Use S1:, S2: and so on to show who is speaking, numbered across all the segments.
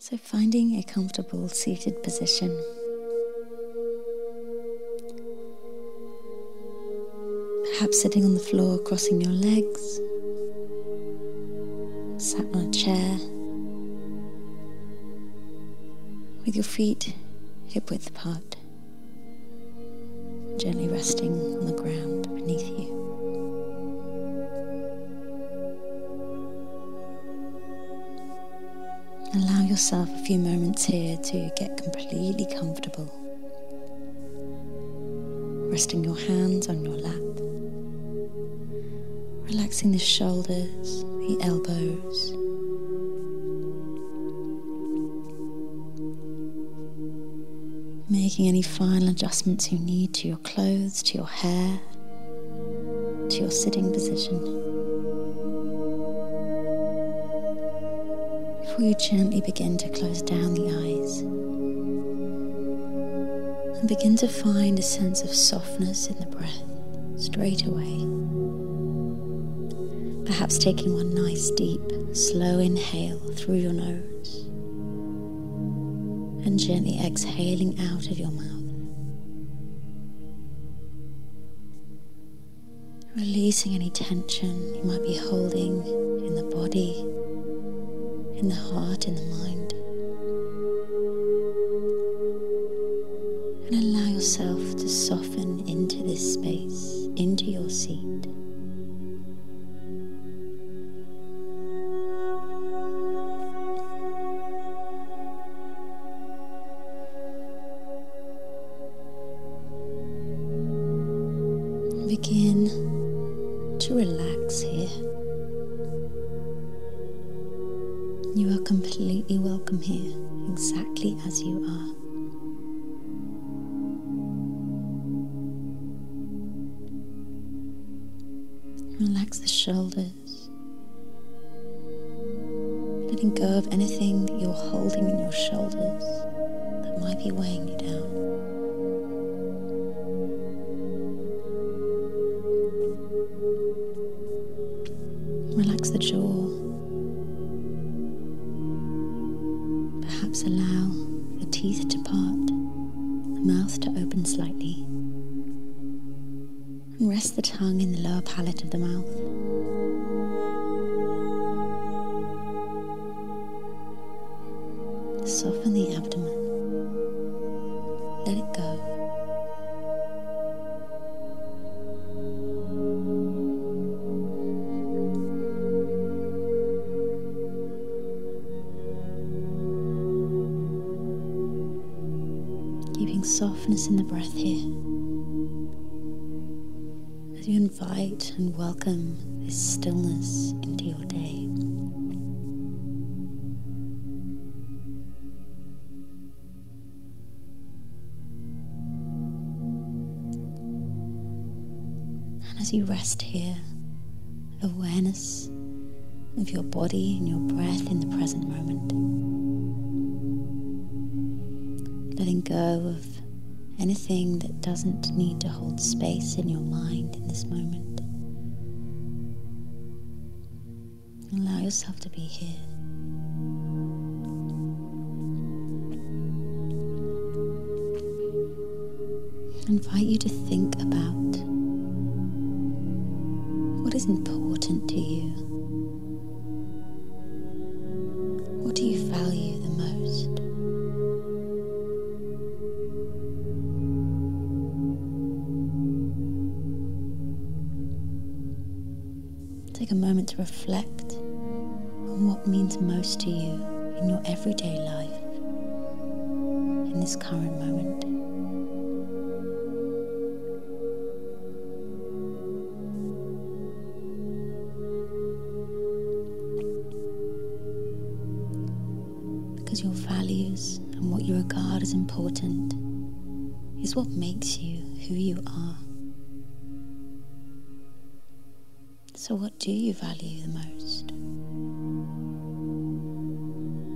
S1: So, finding a comfortable seated position. Perhaps sitting on the floor, crossing your legs, sat on a chair, with your feet hip width apart, gently resting on the ground beneath you. Yourself a few moments here to get completely comfortable. Resting your hands on your lap. Relaxing the shoulders, the elbows. Making any final adjustments you need to your clothes, to your hair, to your sitting position. You gently begin to close down the eyes and begin to find a sense of softness in the breath straight away. Perhaps taking one nice deep, slow inhale through your nose and gently exhaling out of your mouth. Releasing any tension you might be holding in the body in the heart, in the mind. And allow yourself to soften into this space, into your seat. Welcome here, exactly as you are. Relax the shoulders, letting go of anything that you're holding in your shoulders that might be weighing you down. Relax the jaw. Mouth to open slightly, and rest the tongue in the lower palate of the mouth. Soften the abdomen. Let it go. Softness in the breath here. As you invite and welcome this stillness into your day. And as you rest here, awareness of your body and your breath in the present moment. Letting go of anything that doesn't need to hold space in your mind in this moment. Allow yourself to be here. Invite you to think about what is important to you. Take a moment to reflect on what means most to you in your everyday life in this current moment. Because your values and what you regard as important is what makes you who you are. So, what do you value the most?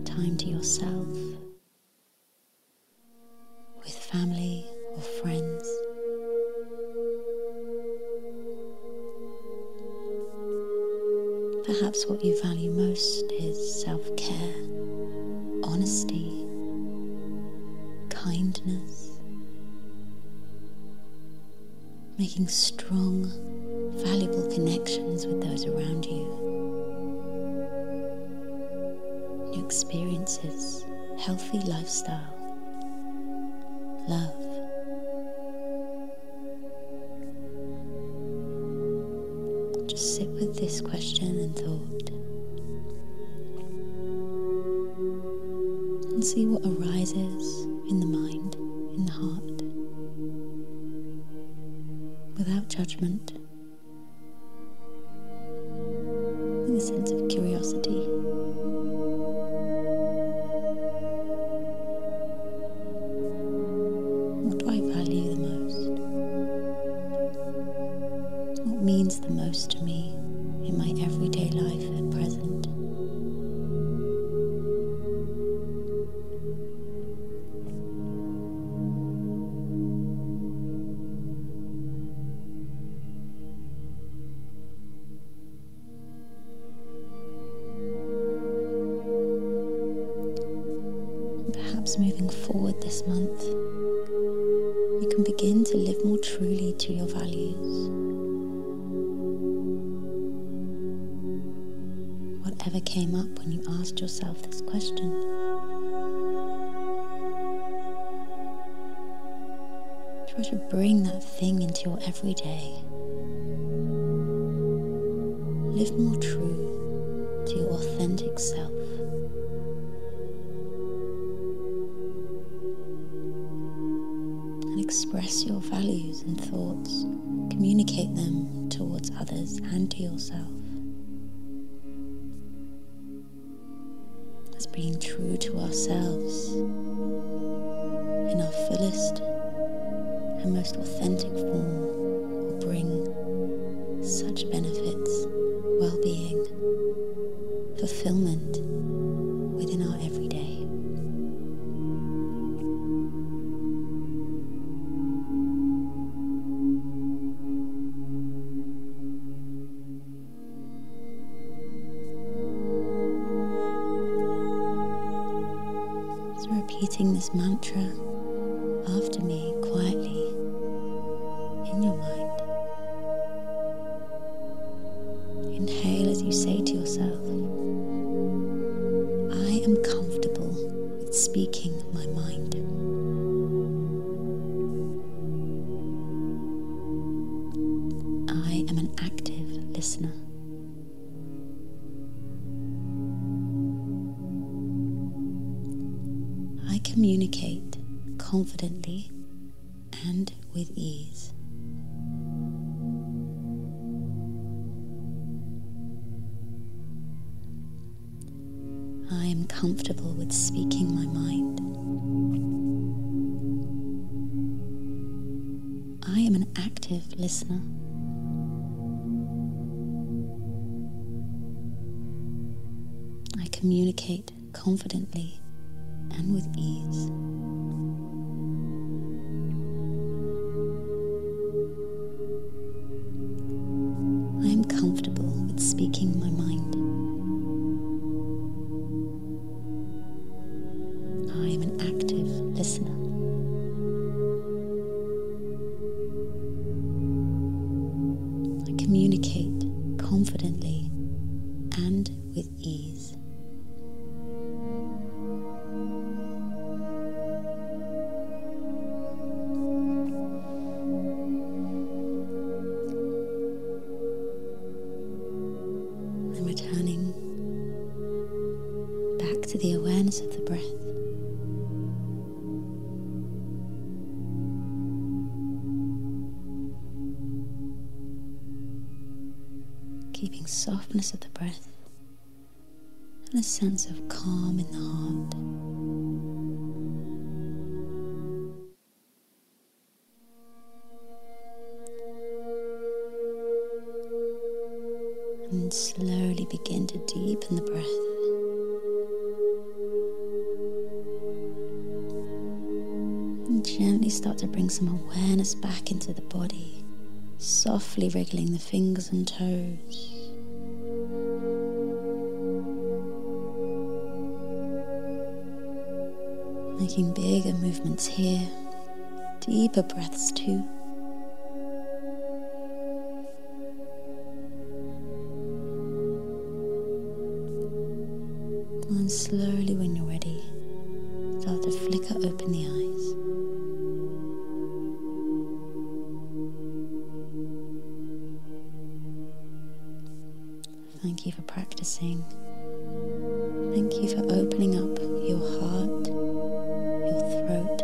S1: Time to yourself, with family or friends. Perhaps what you value most is self care, honesty kindness, making strong, valuable connections with those around you. New experiences, healthy lifestyle, love. Just sit with this question and thought and see what arises in the mind, in the heart, without judgment, a sense of curiosity. What do I value the most? What means the most to me in my everyday life at present? Perhaps moving forward this month, you can begin to live more truly to your values. Whatever came up when you asked yourself this question. Try to bring that thing into your everyday. Live more true to your authentic self. Express your values and thoughts. Communicate them towards others and to yourself. As being true to ourselves in our fullest and most authentic form will bring such benefits, well being, fulfillment repeating this mantra after me quietly in your mind. Inhale as you say to yourself, I am comfortable with speaking with ease. I am comfortable with speaking my mind. I am an active listener. I communicate confidently and with ease. Speaking my mind. I am an active listener. Back to the awareness of the breath. Keeping softness of the breath and a sense of calm in the heart. And slowly begin to deepen the breath. Gently start to bring some awareness back into the body, softly wriggling the fingers and toes. Making bigger movements here, deeper breaths too. And slowly, when you're ready, start to flicker open the eyes. Thank you for practicing. Thank you for opening up your heart, your throat,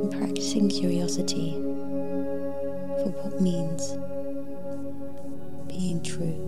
S1: and practicing curiosity for what means being true.